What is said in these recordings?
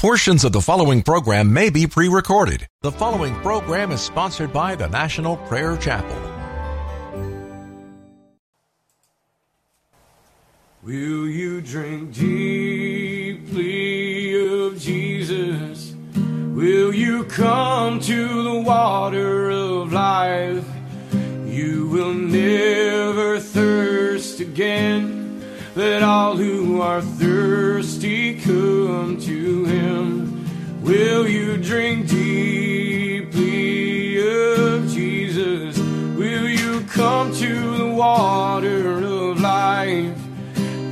Portions of the following program may be pre recorded. The following program is sponsored by the National Prayer Chapel. Will you drink deeply of Jesus? Will you come to the water of life? You will never thirst again. Let all who are thirsty come to him. Will you drink deeply of Jesus? Will you come to the water of life?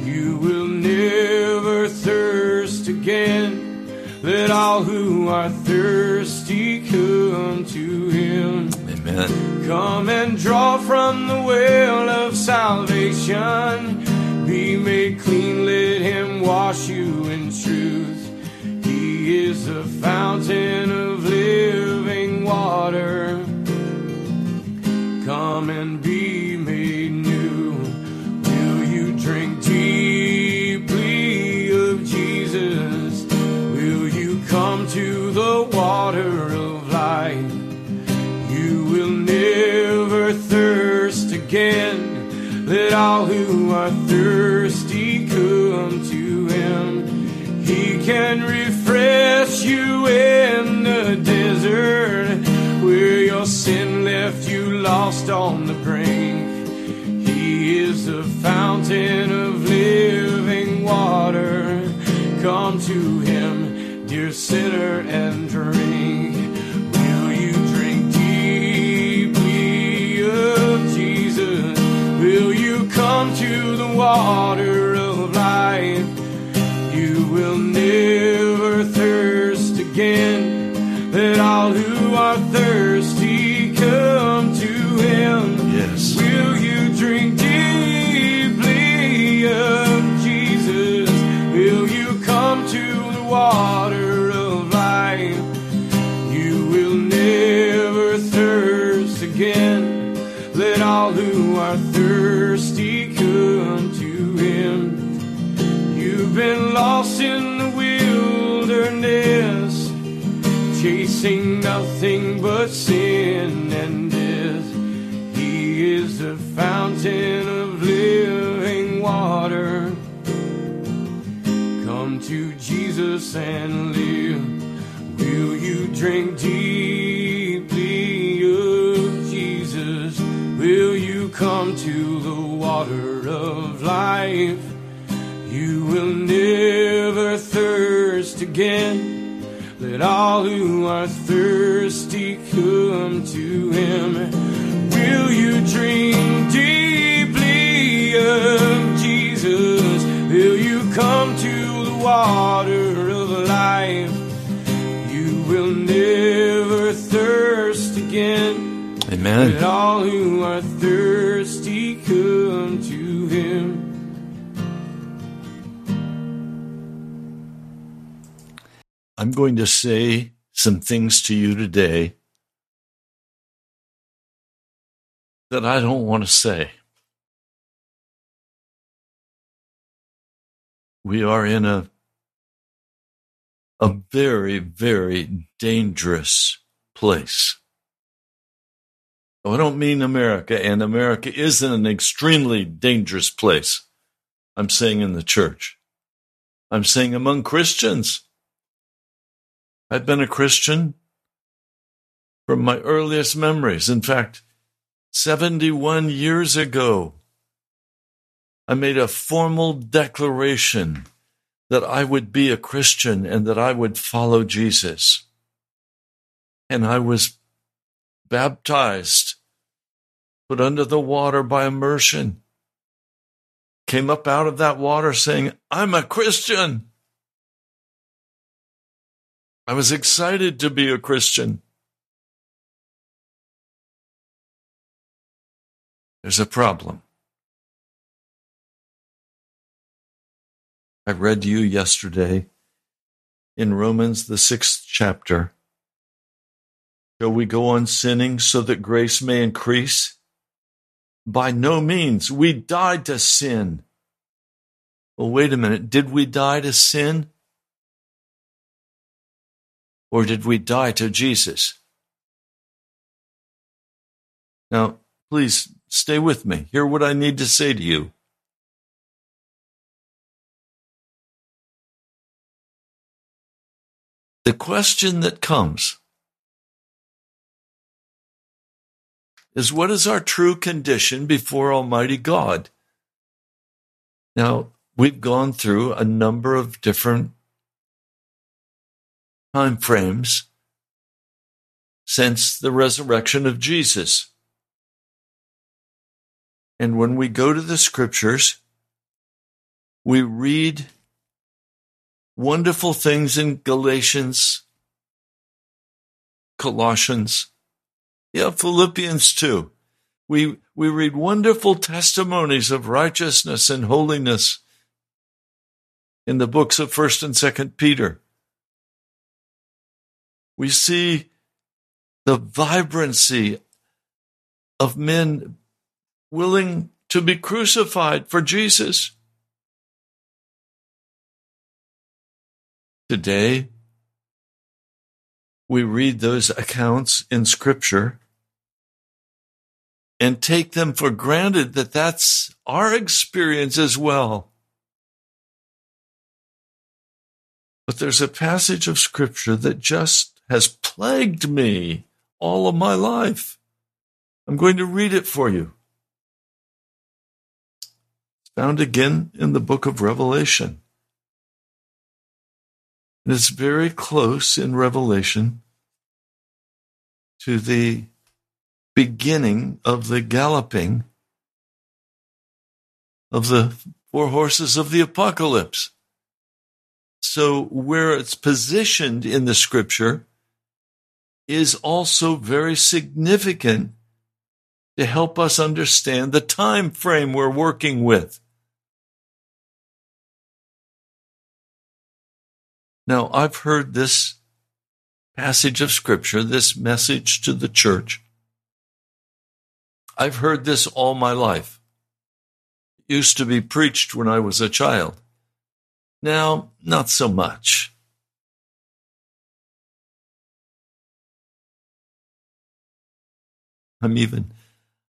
You will never thirst again. Let all who are thirsty come to him. Amen. Come and draw from the well of salvation. Be made clean, let him wash you in truth. He is the fountain of living water. Come and be made new. Will you drink deeply of Jesus? Will you come to the water of life? You will never thirst again. Let all who are thirsty come to him. He can refresh you in the desert where your sin left you lost on the brink. He is the fountain of living water. Come to him, dear sinner, water lost in the wilderness, chasing nothing but sin and death. He is the fountain of living water. Come to Jesus and live. Will you drink again. Let all who are thirsty come to him. Will you drink deeply of Jesus? Will you come to the water of life? You will never thirst again. Amen. Let all who are thirsty come to him. I'm going to say some things to you today that I don't want to say. We are in a a very, very dangerous place. I don't mean America, and America is an extremely dangerous place. I'm saying in the church. I'm saying among Christians. I've been a Christian from my earliest memories. In fact, 71 years ago, I made a formal declaration that I would be a Christian and that I would follow Jesus. And I was baptized, put under the water by immersion, came up out of that water saying, I'm a Christian. I was excited to be a Christian. There's a problem. I read to you yesterday in Romans, the sixth chapter. Shall we go on sinning so that grace may increase? By no means. We died to sin. Well, wait a minute. Did we die to sin? Or did we die to Jesus? Now, please stay with me. Hear what I need to say to you. The question that comes is what is our true condition before Almighty God? Now, we've gone through a number of different time frames since the resurrection of Jesus. And when we go to the scriptures, we read wonderful things in Galatians, Colossians, yeah, Philippians too. We, we read wonderful testimonies of righteousness and holiness in the books of 1st and 2nd Peter. We see the vibrancy of men willing to be crucified for Jesus. Today, we read those accounts in Scripture and take them for granted that that's our experience as well. But there's a passage of Scripture that just has plagued me all of my life. I'm going to read it for you. It's found again in the book of Revelation. And it's very close in Revelation to the beginning of the galloping of the four horses of the apocalypse. So, where it's positioned in the scripture is also very significant to help us understand the time frame we're working with. Now, I've heard this passage of Scripture, this message to the church. I've heard this all my life. It used to be preached when I was a child. Now, not so much. I'm even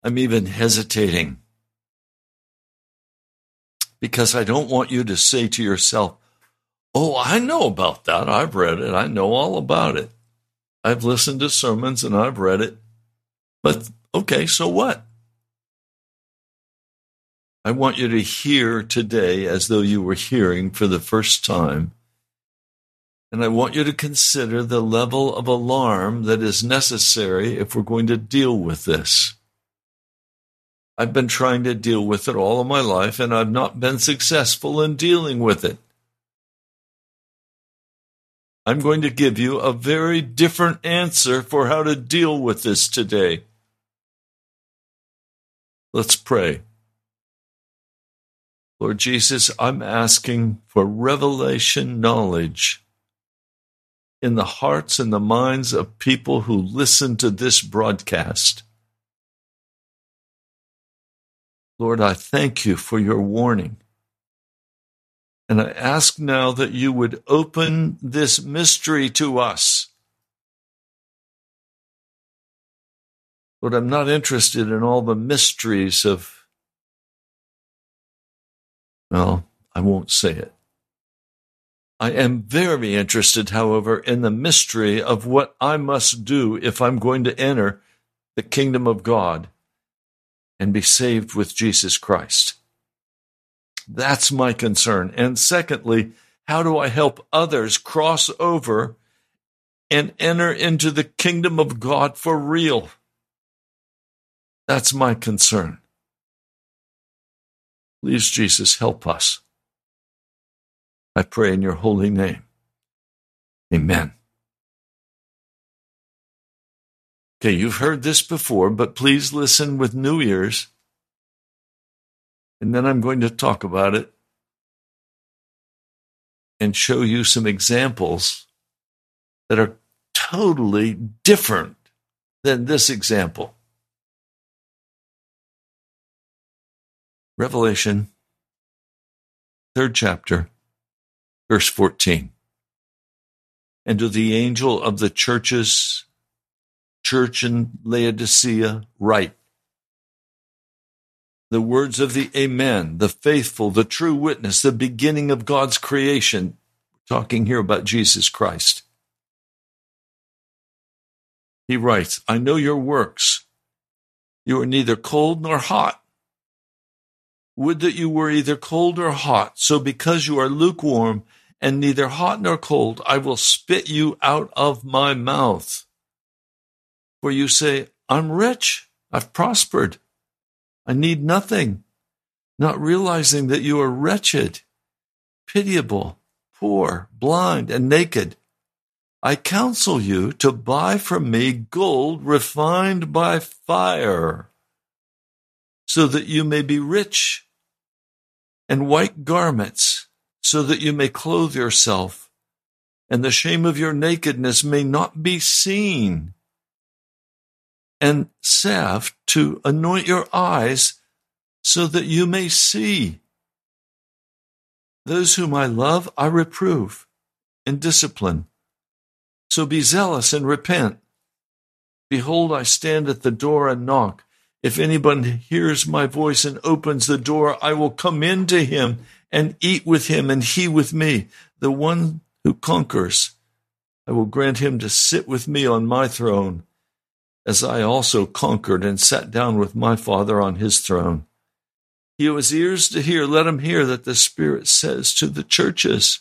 I'm even hesitating because I don't want you to say to yourself, Oh, I know about that. I've read it. I know all about it. I've listened to sermons and I've read it. But okay, so what? I want you to hear today as though you were hearing for the first time. And I want you to consider the level of alarm that is necessary if we're going to deal with this. I've been trying to deal with it all of my life, and I've not been successful in dealing with it. I'm going to give you a very different answer for how to deal with this today. Let's pray. Lord Jesus, I'm asking for revelation knowledge in the hearts and the minds of people who listen to this broadcast. Lord, I thank you for your warning. And I ask now that you would open this mystery to us. Lord, I'm not interested in all the mysteries of, well, I won't say it. I am very interested, however, in the mystery of what I must do if I'm going to enter the kingdom of God and be saved with Jesus Christ. That's my concern. And secondly, how do I help others cross over and enter into the kingdom of God for real? That's my concern. Please, Jesus, help us. I pray in your holy name. Amen. Okay, you've heard this before, but please listen with new ears and then I'm going to talk about it and show you some examples that are totally different than this example. Revelation, third chapter, verse 14. and to the angel of the churches, church in Laodicea, write the words of the Amen, the faithful, the true witness, the beginning of God's creation. Talking here about Jesus Christ. He writes, I know your works. You are neither cold nor hot. Would that you were either cold or hot. So because you are lukewarm and neither hot nor cold, I will spit you out of my mouth. For you say, I'm rich. I've prospered. I need nothing, not realizing that you are wretched, pitiable, poor, blind, and naked. I counsel you to buy from me gold refined by fire, so that you may be rich, and white garments, so that you may clothe yourself, and the shame of your nakedness may not be seen, and salve to anoint your eyes, so that you may see. Those whom I love, I reprove and discipline. So be zealous and repent. Behold, I stand at the door and knock. If anyone hears my voice and opens the door, I will come in to him and eat with him and he with me. The one who conquers, I will grant him to sit with me on my throne, as I also conquered and sat down with my Father on his throne. He who has ears to hear, let him hear that the Spirit says to the churches.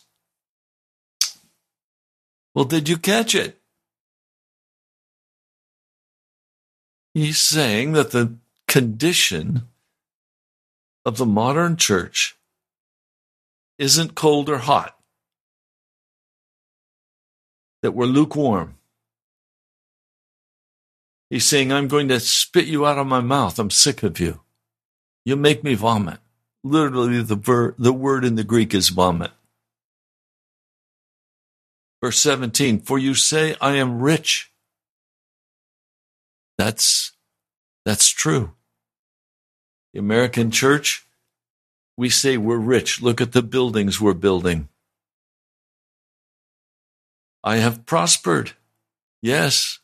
Well, did you catch it? He's saying that the condition of the modern church isn't cold or hot, that we're lukewarm. He's saying, I'm going to spit you out of my mouth. I'm sick of you. You make me vomit. Literally, the, ver- the word in the Greek is vomit. Verse 17, for you say, I am rich. That's, that's true. The American church, we say we're rich. Look at the buildings we're building. I have prospered. Yes.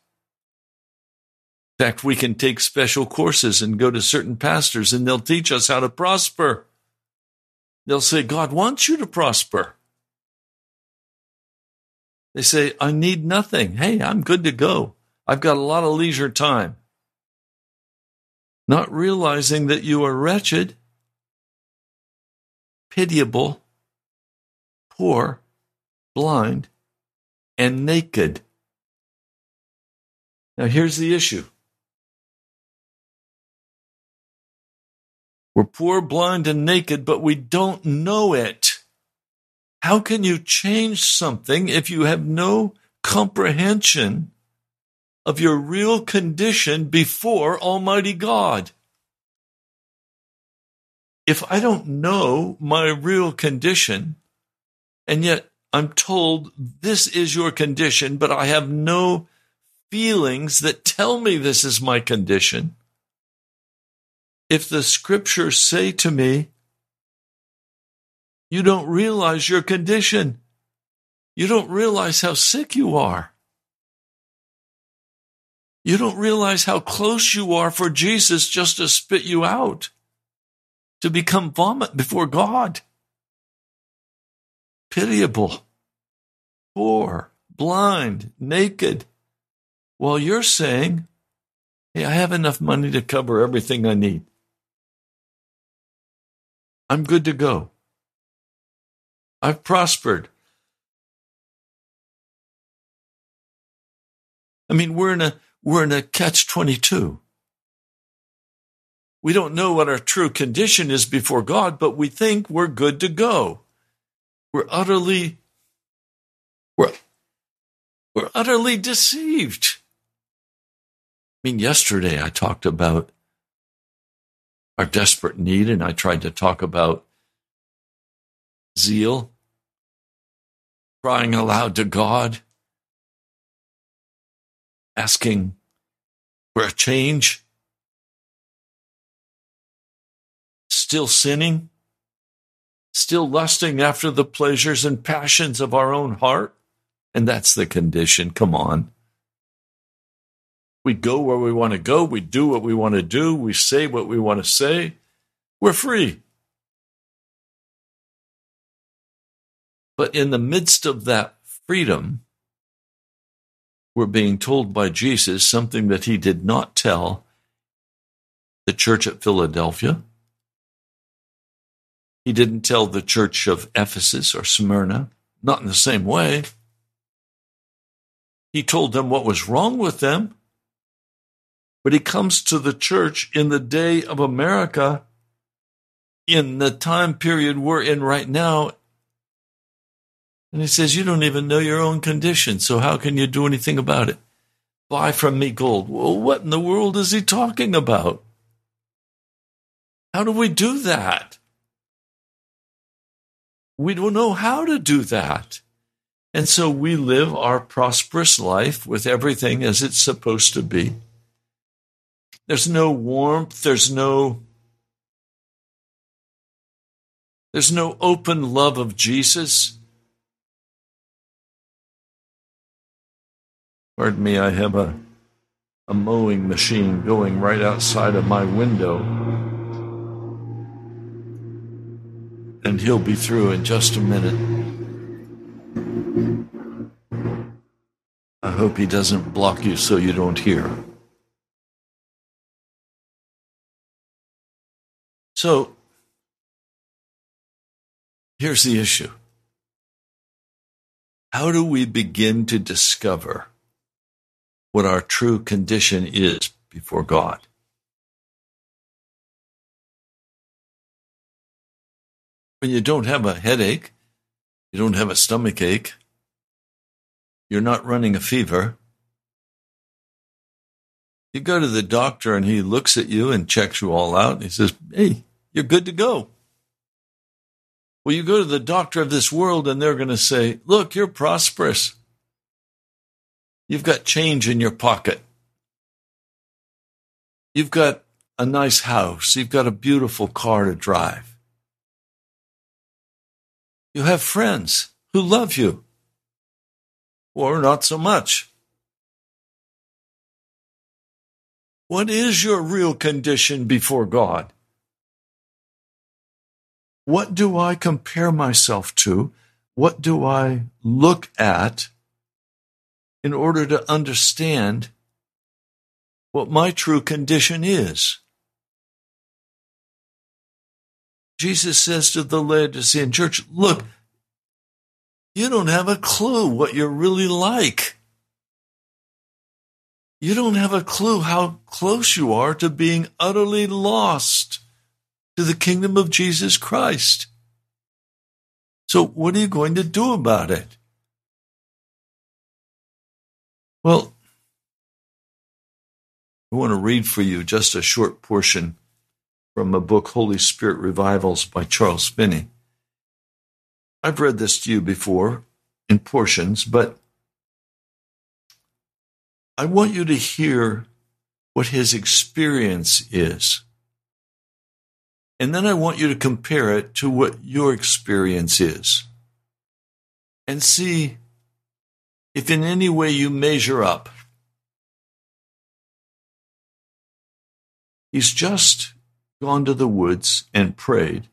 In fact, we can take special courses and go to certain pastors and they'll teach us how to prosper. They'll say, God wants you to prosper. They say, I need nothing. Hey, I'm good to go. I've got a lot of leisure time. Not realizing that you are wretched, pitiable, poor, blind, and naked. Now, here's the issue we're poor, blind, and naked, but we don't know it. How can you change something if you have no comprehension of your real condition before Almighty God? If I don't know my real condition, and yet I'm told this is your condition, but I have no feelings that tell me this is my condition. If the scriptures say to me, you don't realize your condition. You don't realize how sick you are. You don't realize how close you are for Jesus just to spit you out, to become vomit before God. Pitiable, poor, blind, naked. While you're saying, Hey, I have enough money to cover everything I need. I'm good to go. I've prospered. I mean, we're in a we're in a catch 22. We don't know what our true condition is before God, but we think we're good to go. We're utterly we're, we're utterly deceived. I mean, yesterday I talked about our desperate need, and I tried to talk about zeal, crying aloud to God, asking for a change, still sinning, still lusting after the pleasures and passions of our own heart And that's the condition. Come on. We go where we want to go. We do what we want to do. We say what we want to say. We're free. But in the midst of that freedom, we're being told by Jesus something that he did not tell the church at Philadelphia. He didn't tell the church of Ephesus or Smyrna, not in the same way. He told them what was wrong with them. But he comes to the church in the day of America, in the time period we're in right now. And he says, You don't even know your own condition, so how can you do anything about it? Buy from me gold. Well, what in the world is he talking about? How do we do that? We don't know how to do that. And so we live our prosperous life with everything as it's supposed to be. There's no warmth, there's no there's no open love of Jesus. Pardon me, I have a a mowing machine going right outside of my window. And he'll be through in just a minute. I hope he doesn't block you so you don't hear. So, here's the issue How do we begin to discover what our true condition is before God? When you don't have a headache, you don't have a stomach ache, you're not running a fever. You go to the doctor and he looks at you and checks you all out. He says, Hey, you're good to go. Well, you go to the doctor of this world and they're going to say, Look, you're prosperous. You've got change in your pocket. You've got a nice house. You've got a beautiful car to drive. You have friends who love you or not so much. What is your real condition before God? What do I compare myself to? What do I look at in order to understand what my true condition is? Jesus says to the Laodicean church, Look, you don't have a clue what you're really like. You don't have a clue how close you are to being utterly lost to the kingdom of Jesus Christ. So, what are you going to do about it? Well, I want to read for you just a short portion from a book, Holy Spirit Revivals by Charles Finney. I've read this to you before in portions, but I want you to hear what his experience is. And then I want you to compare it to what your experience is. And see if in any way you measure up. He's just gone to the woods and prayed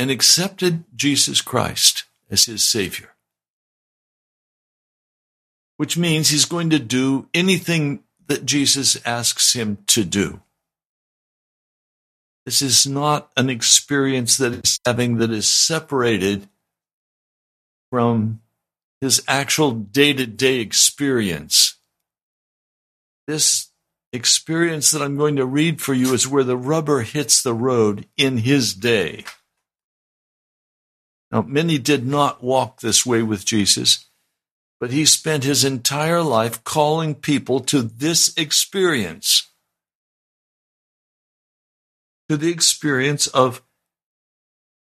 and accepted Jesus Christ as his Savior. Which means he's going to do anything that Jesus asks him to do. This is not an experience that he's having that is separated from his actual day to day experience. This experience that I'm going to read for you is where the rubber hits the road in his day. Now, many did not walk this way with Jesus, but he spent his entire life calling people to this experience, to the experience of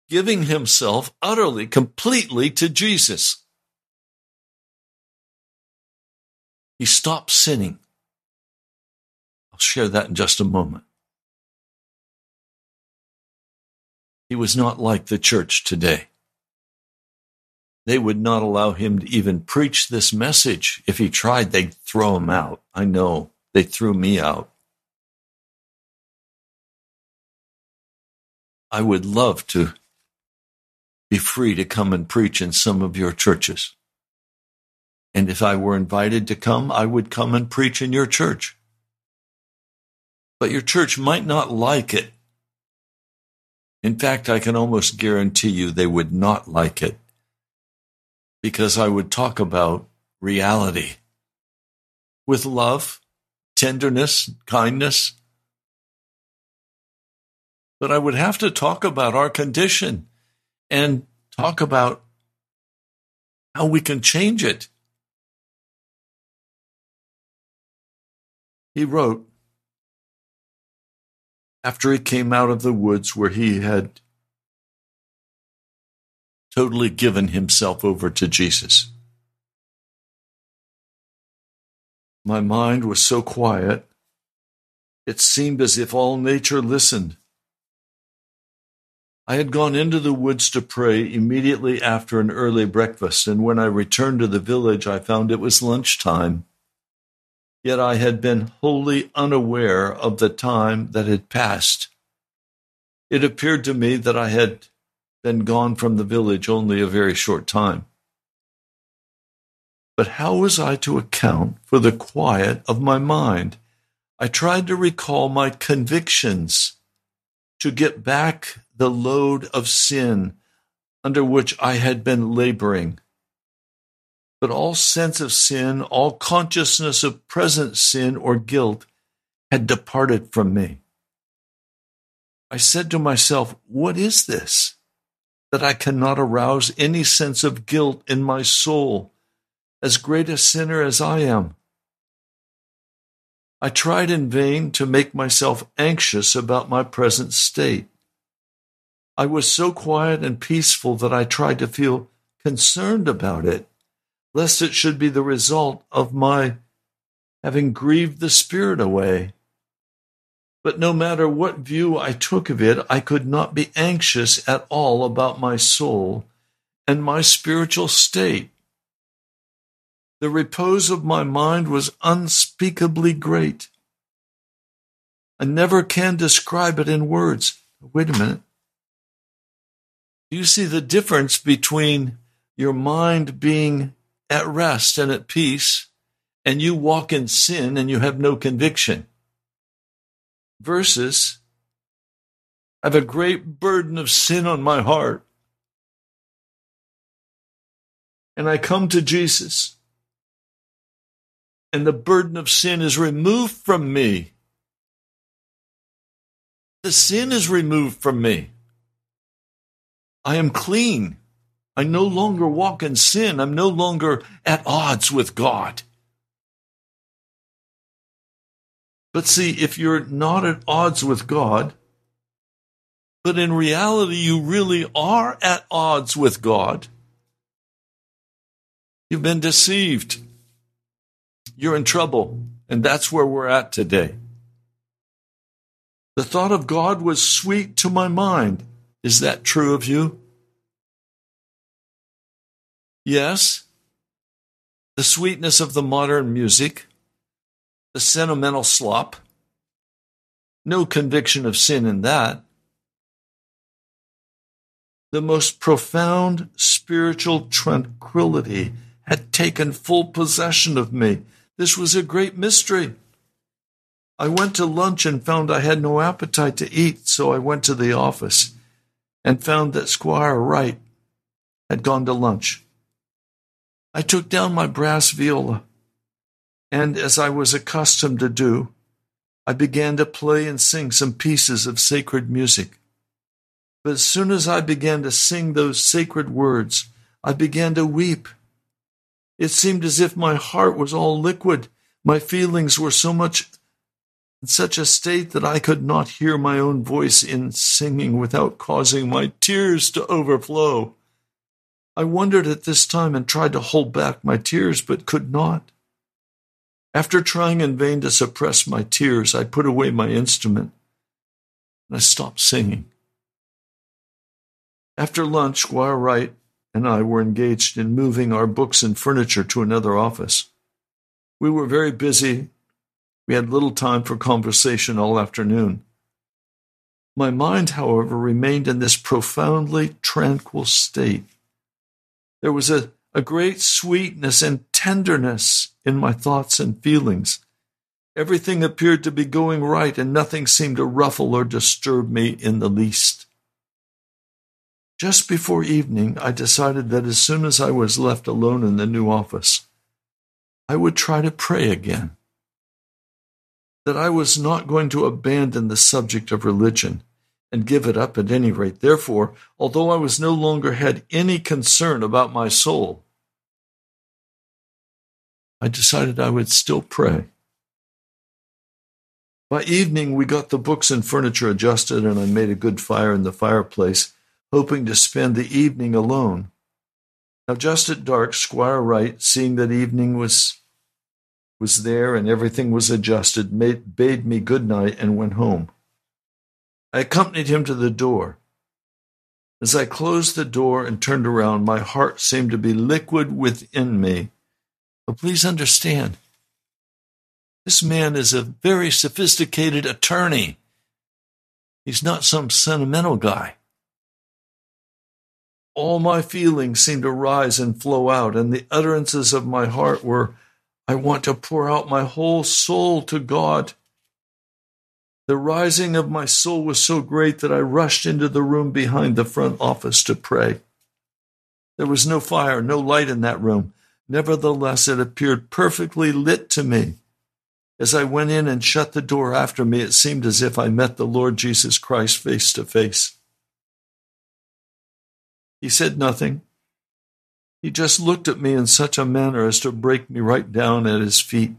giving himself utterly, completely to Jesus. He stopped sinning. I'll share that in just a moment. He was not like the church today. They would not allow him to even preach this message. If he tried, they'd throw him out. I know. They threw me out. I would love to be free to come and preach in some of your churches. And if I were invited to come, I would come and preach in your church. But your church might not like it. In fact, I can almost guarantee you they would not like it because I would talk about reality with love, tenderness, kindness. But I would have to talk about our condition and talk about how we can change it. He wrote, after he came out of the woods where he had totally given himself over to Jesus. My mind was so quiet, it seemed as if all nature listened. I had gone into the woods to pray immediately after an early breakfast, and when I returned to the village, I found it was lunchtime. Yet I had been wholly unaware of the time that had passed. It appeared to me that I had been gone from the village only a very short time. But how was I to account for the quiet of my mind? I tried to recall my convictions, to get back the load of sin under which I had been laboring. But all sense of sin, all consciousness of present sin or guilt had departed from me. I said to myself, What is this? That I cannot arouse any sense of guilt in my soul, as great a sinner as I am. I tried in vain to make myself anxious about my present state. I was so quiet and peaceful that I tried to feel concerned about it, lest it should be the result of my having grieved the Spirit away. But no matter what view I took of it, I could not be anxious at all about my soul and my spiritual state. The repose of my mind was unspeakably great. I never can describe it in words. Wait a minute. Do you see the difference between your mind being at rest and at peace and you walk in sin and you have no conviction versus I have a great burden of sin on my heart and I come to Jesus and the burden of sin is removed from me. The sin is removed from me. I am clean. I no longer walk in sin. I'm no longer at odds with God. But see, if you're not at odds with God, but in reality you really are at odds with God, you've been deceived. You're in trouble. And that's where we're at today. The thought of God was sweet to my mind. Is that true of you? Yes. The sweetness of the modern music, the sentimental slop. No conviction of sin in that. The most profound spiritual tranquility had taken full possession of me. This was a great mystery. I went to lunch and found I had no appetite to eat, so I went to the office and found that Squire Wright had gone to lunch. I took down my brass viola, and as I was accustomed to do, I began to play and sing some pieces of sacred music. But as soon as I began to sing those sacred words, I began to weep. It seemed as if my heart was all liquid. My feelings were so much in such a state that I could not hear my own voice in singing without causing my tears to overflow. I wondered at this time and tried to hold back my tears, but could not. After trying in vain to suppress my tears, I put away my instrument and I stopped singing. After lunch, Squire Wright and I were engaged in moving our books and furniture to another office. We were very busy. We had little time for conversation all afternoon. My mind, however, remained in this profoundly tranquil state. There was a, a great sweetness and tenderness in my thoughts and feelings. Everything appeared to be going right, and nothing seemed to ruffle or disturb me in the least. Just before evening, I decided that as soon as I was left alone in the new office, I would try to pray again. That I was not going to abandon the subject of religion and give it up at any rate. Therefore, although I was no longer had any concern about my soul, I decided I would still pray. By evening, we got the books and furniture adjusted, and I made a good fire in the fireplace, hoping to spend the evening alone. Now, just at dark, Squire Wright, seeing that evening was was there and everything was adjusted, made, bade me good night and went home. I accompanied him to the door. As I closed the door and turned around, my heart seemed to be liquid within me. But please understand, this man is a very sophisticated attorney. He's not some sentimental guy. All my feelings seemed to rise and flow out, and the utterances of my heart were, I want to pour out my whole soul to God. The rising of my soul was so great that I rushed into the room behind the front office to pray. There was no fire, no light in that room. Nevertheless, it appeared perfectly lit to me. As I went in and shut the door after me, it seemed as if I met the Lord Jesus Christ face to face. He said nothing. He just looked at me in such a manner as to break me right down at his feet.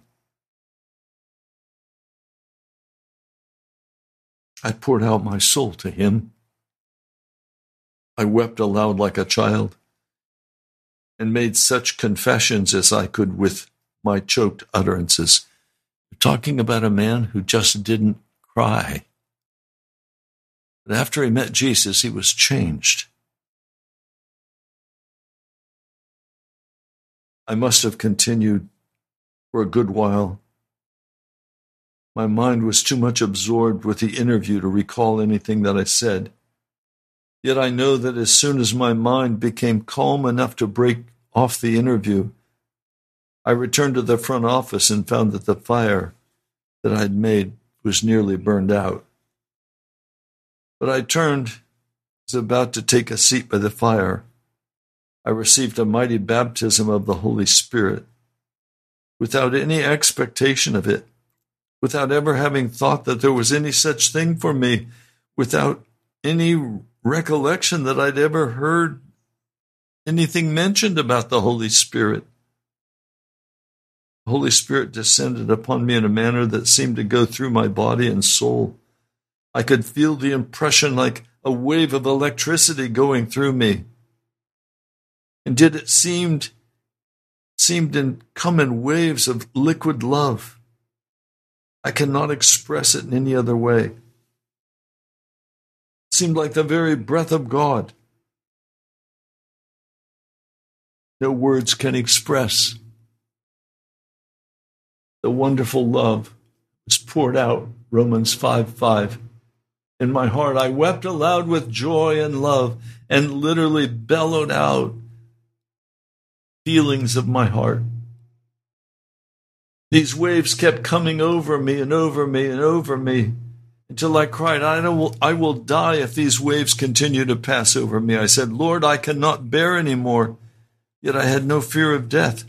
I poured out my soul to him. I wept aloud like a child and made such confessions as I could with my choked utterances talking about a man who just didn't cry. But after he met Jesus, he was changed. I must have continued for a good while. My mind was too much absorbed with the interview to recall anything that I said. Yet I know that as soon as my mind became calm enough to break off the interview, I returned to the front office and found that the fire that I had made was nearly burned out. But I turned, was about to take a seat by the fire. I received a mighty baptism of the Holy Spirit without any expectation of it, without ever having thought that there was any such thing for me, without any recollection that I'd ever heard anything mentioned about the Holy Spirit. The Holy Spirit descended upon me in a manner that seemed to go through my body and soul. I could feel the impression like a wave of electricity going through me. And did it seemed seemed to come in waves of liquid love. I cannot express it in any other way. It seemed like the very breath of God. No words can express the wonderful love was poured out, Romans 5 5. In my heart, I wept aloud with joy and love and literally bellowed out feelings of my heart. These waves kept coming over me and over me and over me until I cried, I will, I will die if these waves continue to pass over me. I said, Lord, I cannot bear any more. Yet I had no fear of death.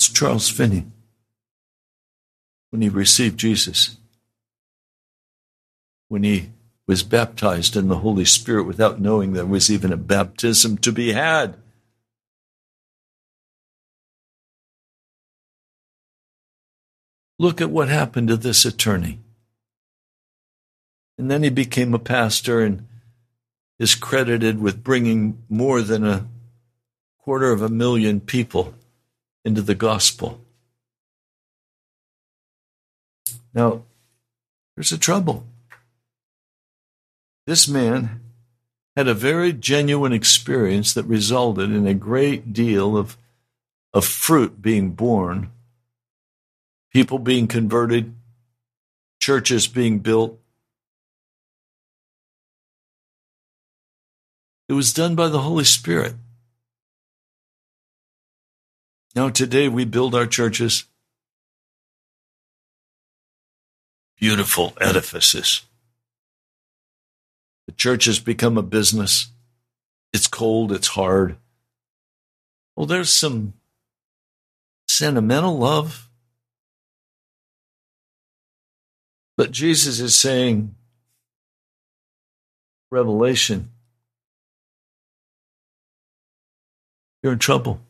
It's Charles Finney when he received Jesus, when he was baptized in the Holy Spirit without knowing there was even a baptism to be had. Look at what happened to this attorney. And then he became a pastor and is credited with bringing more than a quarter of a million people into the gospel. Now, There's a trouble. This man had a very genuine experience that resulted in a great deal of, of fruit being born, people being converted, churches being built. It was done by the Holy Spirit. Now, today we build our churches, beautiful edifices. The church has become a business. It's cold, it's hard. Well, there's some sentimental love. But Jesus is saying, Revelation, you're in trouble.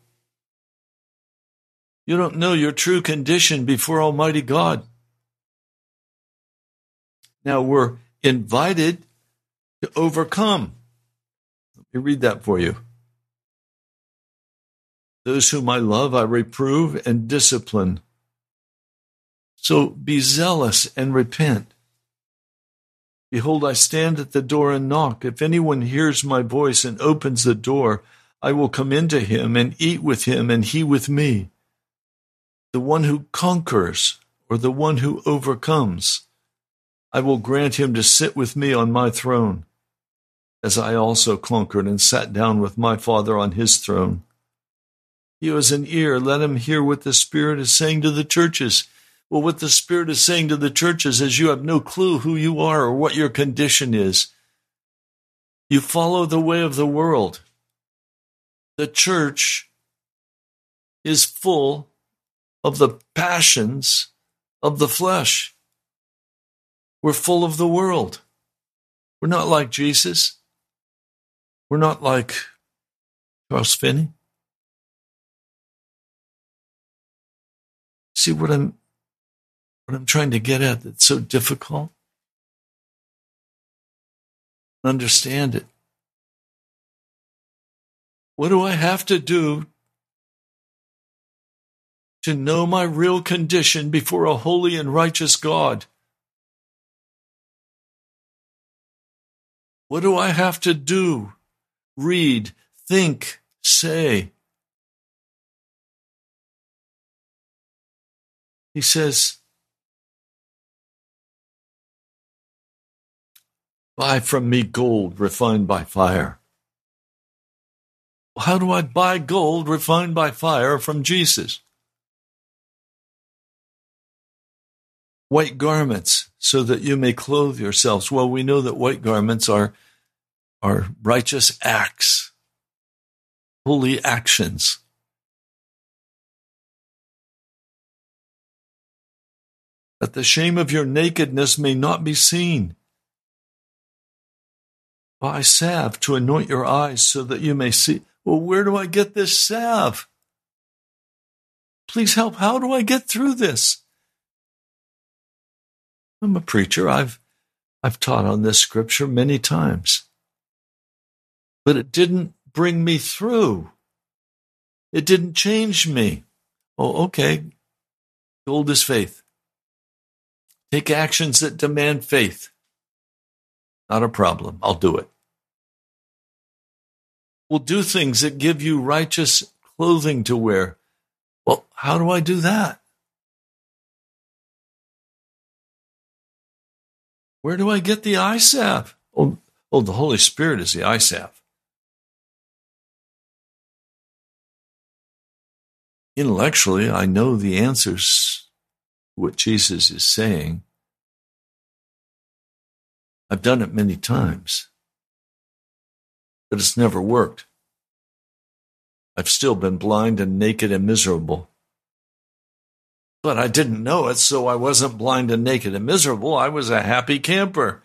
You don't know your true condition before Almighty God. Now we're invited to overcome. Let me read that for you. Those whom I love, I reprove and discipline. So be zealous and repent. Behold, I stand at the door and knock. If anyone hears my voice and opens the door, I will come into him and eat with him and he with me. The one who conquers or the one who overcomes, I will grant him to sit with me on my throne as I also conquered and sat down with my Father on his throne. He who has an ear, let him hear what the Spirit is saying to the churches. Well, what the Spirit is saying to the churches is you have no clue who you are or what your condition is. You follow the way of the world. The church is full of the passions of the flesh. We're full of the world. We're not like Jesus. We're not like Charles Finney. See what I'm what I'm trying to get at that's so difficult? Understand it. What do I have to do to know my real condition before a holy and righteous God? What do I have to do read, think, say. He says, Buy from me gold refined by fire. How do I buy gold refined by fire from Jesus? White garments so that you may clothe yourselves. Well, we know that white garments are are righteous acts, holy actions. That the shame of your nakedness may not be seen. Buy salve to anoint your eyes so that you may see. Well, where do I get this salve? Please help. How do I get through this? I'm a preacher. I've, I've taught on this scripture many times but it didn't bring me through. It didn't change me. Oh, okay. Gold is faith. Take actions that demand faith. Not a problem. I'll do it. We'll do things that give you righteous clothing to wear. Well, how do I do that? Where do I get the salve? Oh, oh, the Holy Spirit is the eye Intellectually, I know the answers to what Jesus is saying. I've done it many times, but it's never worked. I've still been blind and naked and miserable. But I didn't know it, so I wasn't blind and naked and miserable. I was a happy camper.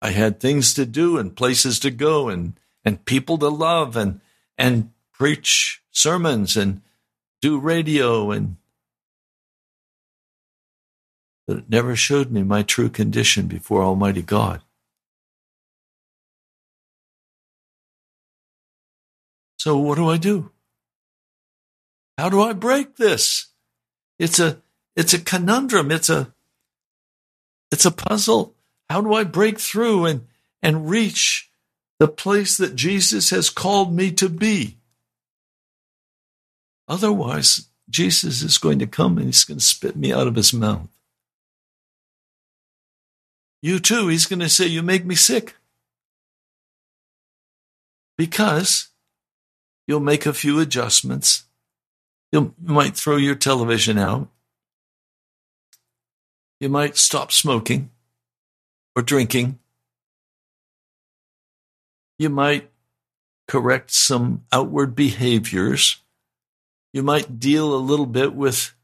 I had things to do and places to go and, and people to love and, and preach sermons and do radio and but it never showed me my true condition before Almighty God. So what do I do? How do I break this? It's a it's a conundrum. It's a It's a puzzle. How do I break through and, and reach the place that Jesus has called me to be? Otherwise, Jesus is going to come and he's going to spit me out of his mouth. You too, he's going to say, You make me sick. Because you'll make a few adjustments. you might throw your television out. You might stop smoking or drinking. You might correct some outward behaviors. You might deal a little bit with,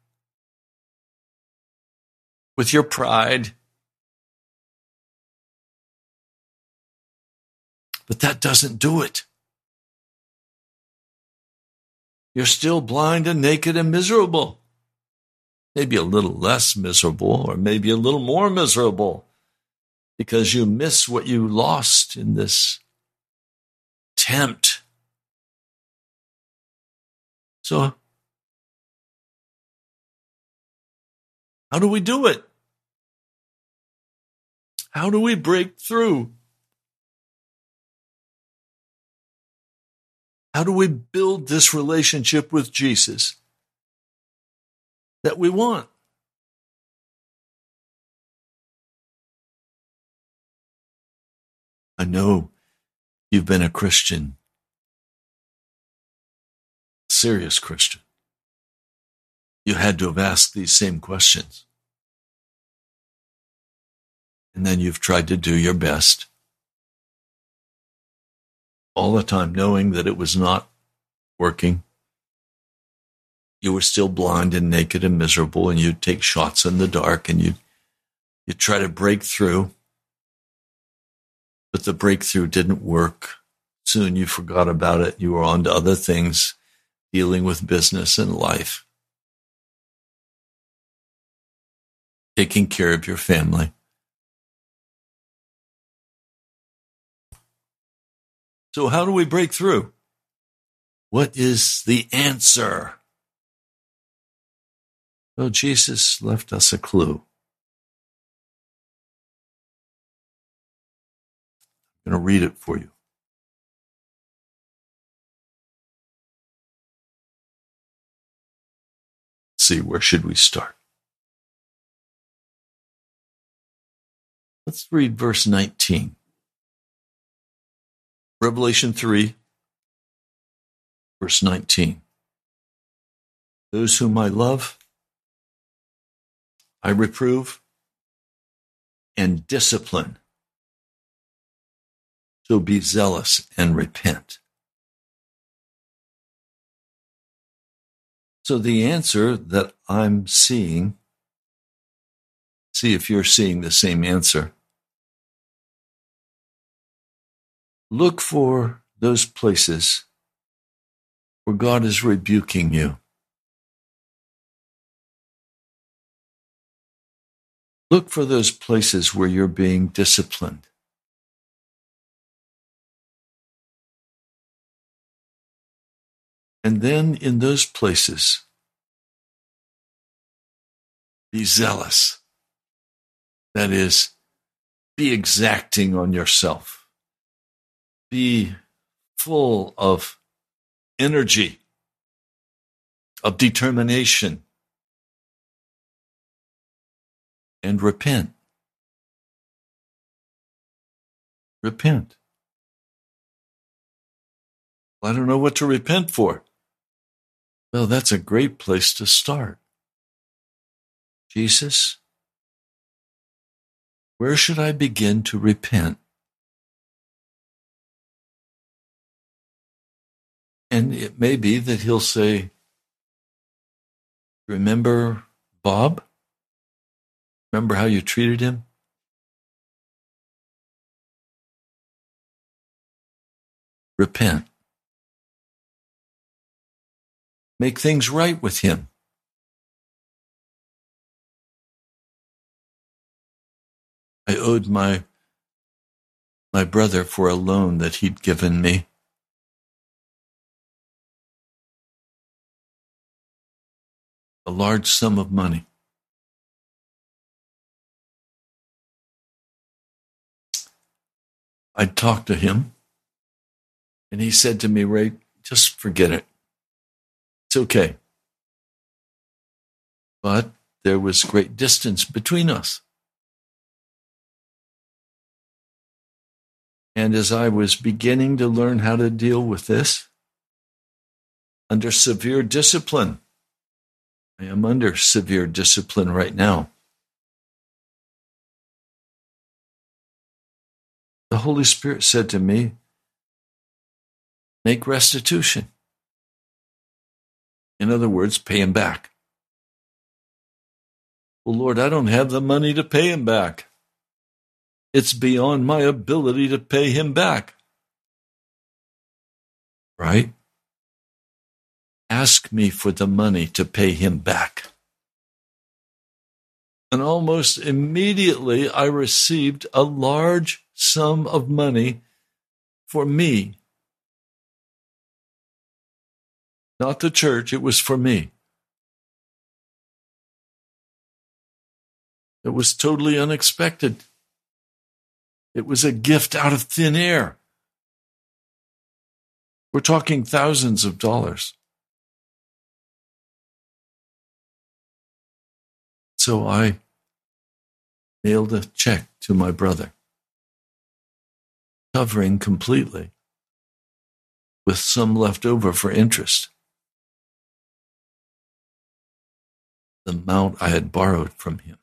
with your pride. But that doesn't do it. You're still blind and naked and miserable. Maybe a little less miserable, or maybe a little more miserable because you miss what you lost in this tempt. So, how do we do it? How do we break through? How do we build this relationship with Jesus that we want? I know you've been a Christian, serious Christian. You had to have asked these same questions. And then you've tried to do your best all the time, knowing that it was not working. You were still blind and naked and miserable, and you'd take shots in the dark and you'd, you'd try to break through but the breakthrough didn't work. Soon you forgot about it. You were on to other things, dealing with business and life, taking care of your family. So, how do we break through? What is the answer? Well, Jesus left us a clue. I'm going to read it for you. See, where should we start? Let's read verse 19. Revelation 3, verse 19. Those whom I love, I reprove and discipline. So be zealous and repent. So the answer that I'm seeing, see if you're seeing the same answer. Look for those places where God is rebuking you. Look for those places where you're being disciplined. And then in those places, be zealous. That is, be exacting on yourself. Be full of energy, of determination, and repent. Repent. I don't know what to repent for. Well, that's a great place to start. Jesus, where should I begin to repent? And it may be that he'll say, Remember Bob? Remember how you treated him? Repent make things right with him. I owed my my brother for a loan that he'd given me. A large sum of money. I talked to him, and he said to me, Ray, just forget it. It's okay. But there was great distance between us. And as I was beginning to learn how to deal with this, under severe discipline, I am under severe discipline right now. The Holy Spirit said to me, Make restitution. In other words, pay him back. Well, Lord, I don't have the money to pay him back. It's beyond my ability to pay him back. Right? Ask me for the money to pay him back. And almost immediately I received a large sum of money for me. Not the church, it was for me. It was totally unexpected. It was a gift out of thin air. We're talking thousands of dollars. So I mailed a check to my brother, covering completely, with some left over for interest. The amount I had borrowed from him.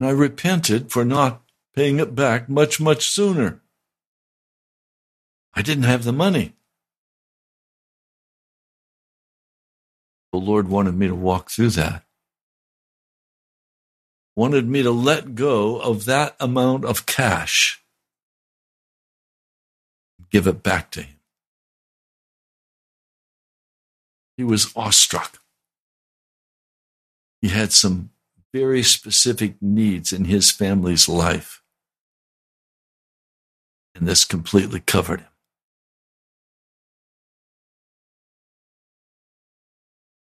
And I repented for not paying it back much, much sooner. I didn't have the money. The Lord wanted me to walk through that. Wanted me to let go of that amount of cash, give it back to Him. He was awestruck. He had some very specific needs in his family's life. And this completely covered him.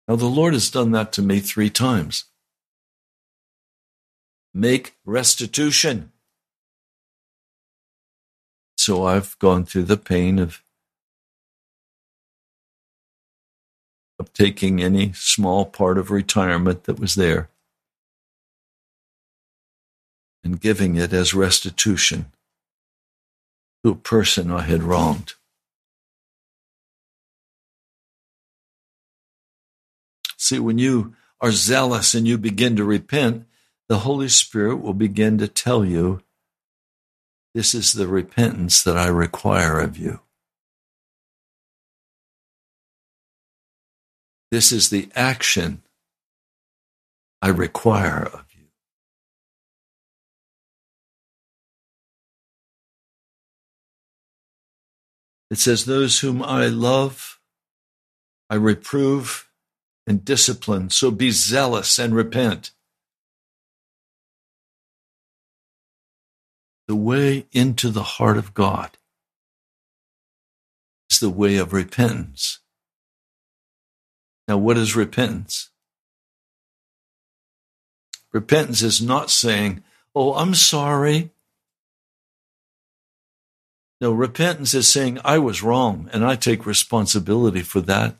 Now, the Lord has done that to me three times. Make restitution. So I've gone through the pain of, of taking any small part of retirement that was there and giving it as restitution to a person I had wronged. See, when you are zealous and you begin to repent, the Holy Spirit will begin to tell you, This is the repentance that I require of you. This is the action I require of you. It says, Those whom I love, I reprove and discipline. So be zealous and repent. The way into the heart of God is the way of repentance. Now, what is repentance? Repentance is not saying, Oh, I'm sorry. No, repentance is saying, I was wrong and I take responsibility for that.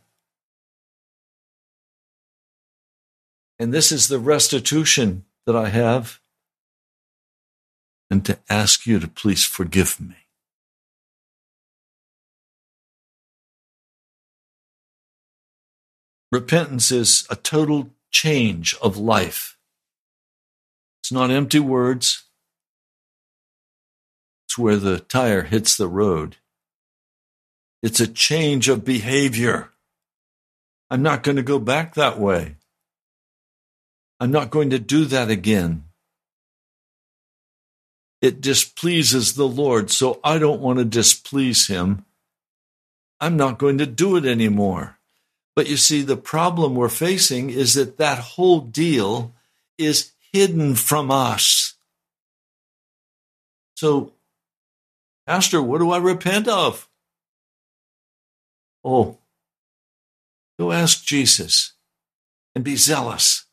And this is the restitution that I have. And to ask you to please forgive me. Repentance is a total change of life. It's not empty words. It's where the tire hits the road. It's a change of behavior. I'm not going to go back that way. I'm not going to do that again. It displeases the Lord, so I don't want to displease him. I'm not going to do it anymore. But you see, the problem we're facing is that that whole deal is hidden from us. So, Pastor, what do I repent of? Oh, go ask Jesus and be zealous.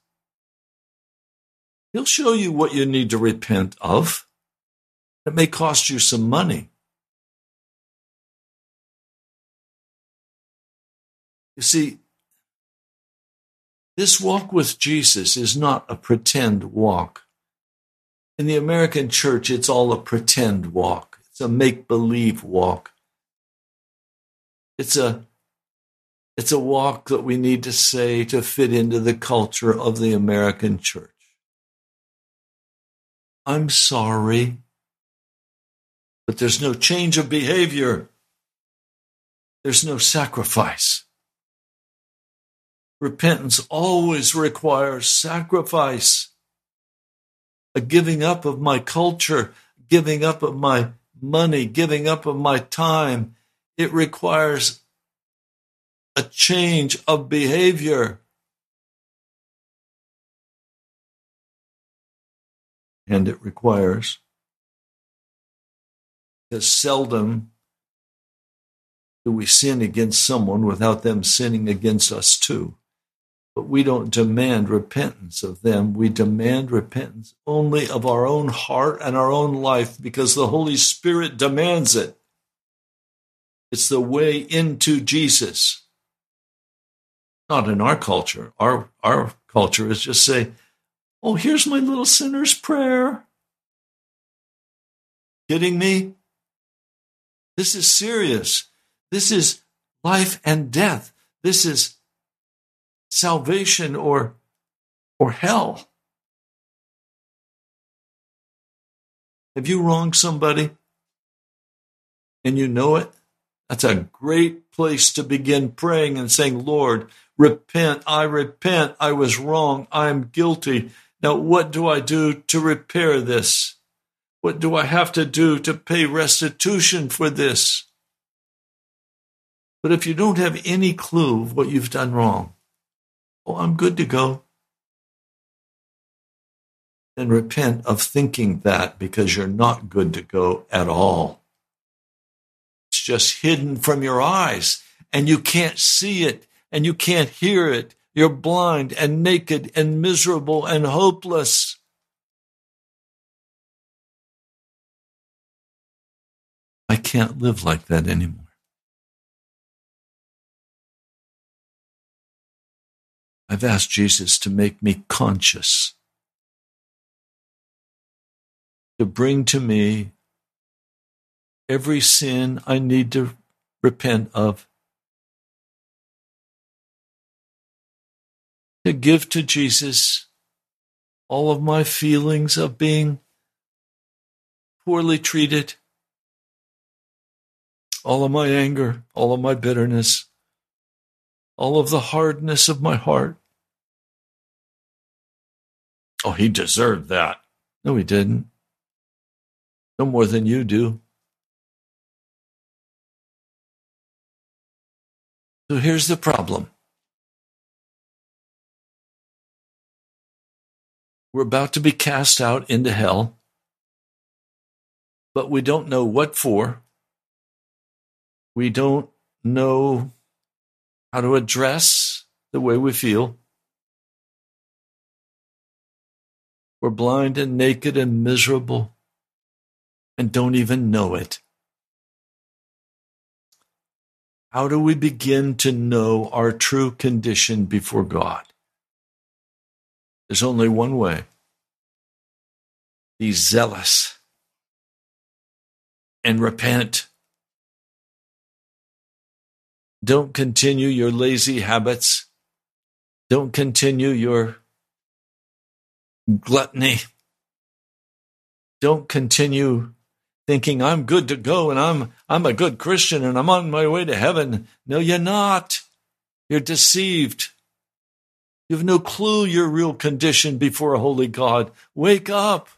He'll show you what you need to repent of. It may cost you some money. You see, this walk with Jesus is not a pretend walk. In the American church, it's all a pretend walk. It's a make believe walk. It's a it's a walk that we need to say to fit into the culture of the American church. I'm sorry, but there's no change of behavior. There's no sacrifice. Repentance always requires sacrifice, a giving up of my culture, giving up of my money, giving up of my time. It requires a change of behavior. And it requires, because seldom do we sin against someone without them sinning against us too. But we don't demand repentance of them. We demand repentance only of our own heart and our own life because the Holy Spirit demands it. It's the way into Jesus not in our culture. Our our culture is just say, "Oh, here's my little sinner's prayer." Kidding me? This is serious. This is life and death. This is salvation or or hell. Have you wronged somebody and you know it? That's a great place to begin praying and saying, Lord, repent. I repent. I was wrong. I'm guilty. Now, what do I do to repair this? What do I have to do to pay restitution for this? But if you don't have any clue of what you've done wrong, oh, I'm good to go. Then repent of thinking that because you're not good to go at all. It's just hidden from your eyes and you can't see it and you can't hear it. You're blind and naked and miserable and hopeless. I can't live like that anymore. I've asked Jesus to make me conscious, to bring to me every sin I need to repent of to give to Jesus all of my feelings of being poorly treated, all of my anger, all of my bitterness, all of the hardness of my heart. Oh, he deserved that. No, he didn't. No more than you do. So here's the problem We're about to be cast out into hell, but we don't know what for. We don't know how to address the way we feel. We're blind and naked and miserable and don't even know it. How do we begin to know our true condition before God? There's only one way be zealous and repent. Don't continue your lazy habits. Don't continue your gluttony. Don't continue thinking I'm good to go and I'm I'm a good Christian and I'm on my way to heaven. No, you're not. You're deceived. You have no clue your real condition before a holy God. Wake up.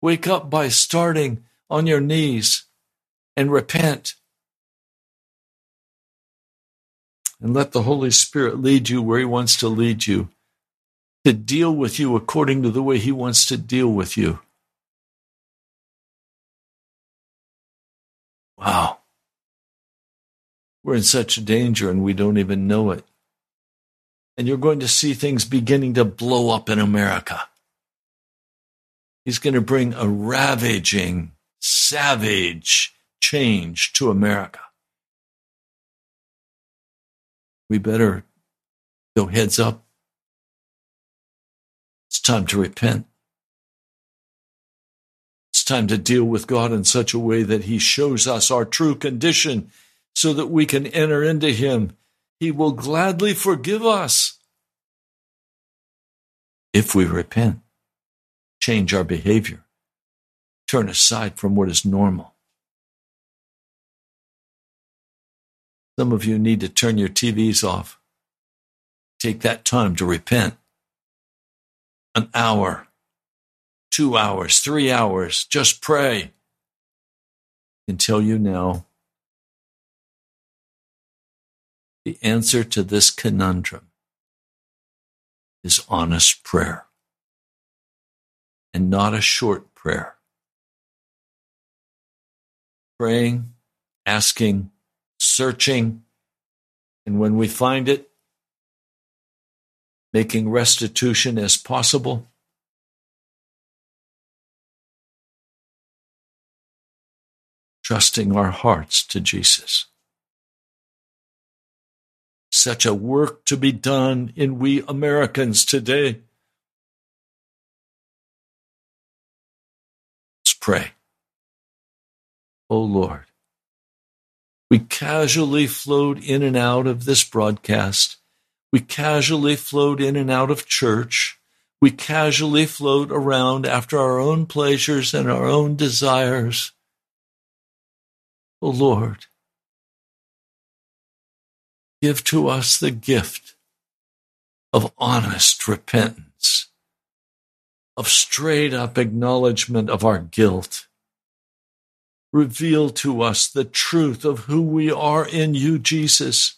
Wake up by starting on your knees and repent. And let the Holy Spirit lead you where He wants to lead you, to deal with you according to the way He wants to deal with you. Wow. We're in such danger and we don't even know it and you're going to see things beginning to blow up in America. He's going to bring a ravaging savage change to America. We better go heads up. It's time to repent. It's time to deal with God in such a way that He shows us our true condition so that we can enter into Him. He will gladly forgive us if we repent, change our behavior, turn aside from what is normal. Some of you need to turn your TVs off. Take that time to repent. An hour, two hours, three hours, just pray. Tell you now the answer to this conundrum is honest prayer and not a short prayer. Praying, asking, searching, and when we find it, making restitution as possible. Trusting our hearts to Jesus. Such a work to be done in we Americans today. Let's pray. O oh Lord, we casually flowed in and out of this broadcast. We casually flowed in and out of church. We casually flowed around after our own pleasures and our own desires. O oh Lord, give to us the gift of honest repentance, of straight up acknowledgement of our guilt reveal to us the truth of who we are in you, Jesus.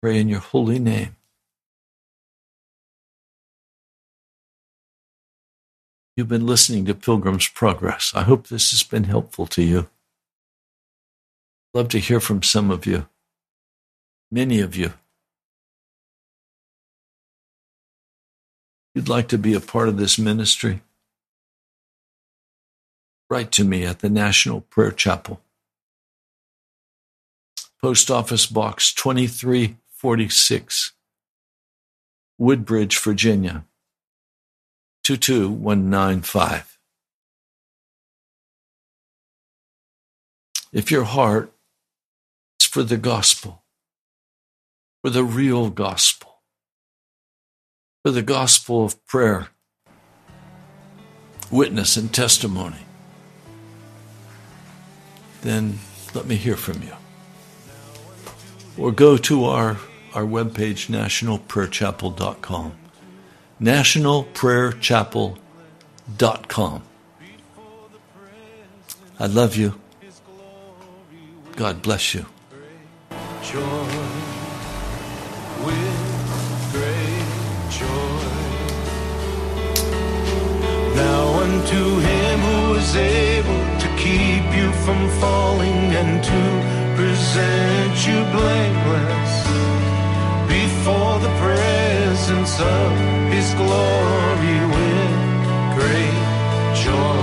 Pray in your holy name. You've been listening to Pilgrim's Progress. I hope this has been helpful to you. Love to hear from some of you, many of you. You'd like to be a part of this ministry write to me at the National Prayer Chapel. Post Office Box 2346, Woodbridge, Virginia 22195. If your heart is for the gospel, for the real gospel, for the gospel of prayer, witness, and testimony, then let me hear from you. Or go to our, our webpage, nationalprayerchapel.com. Nationalprayerchapel.com. I love you. God bless you. Now unto him who is able keep you from falling and to present you blameless before the presence of his glory with great joy.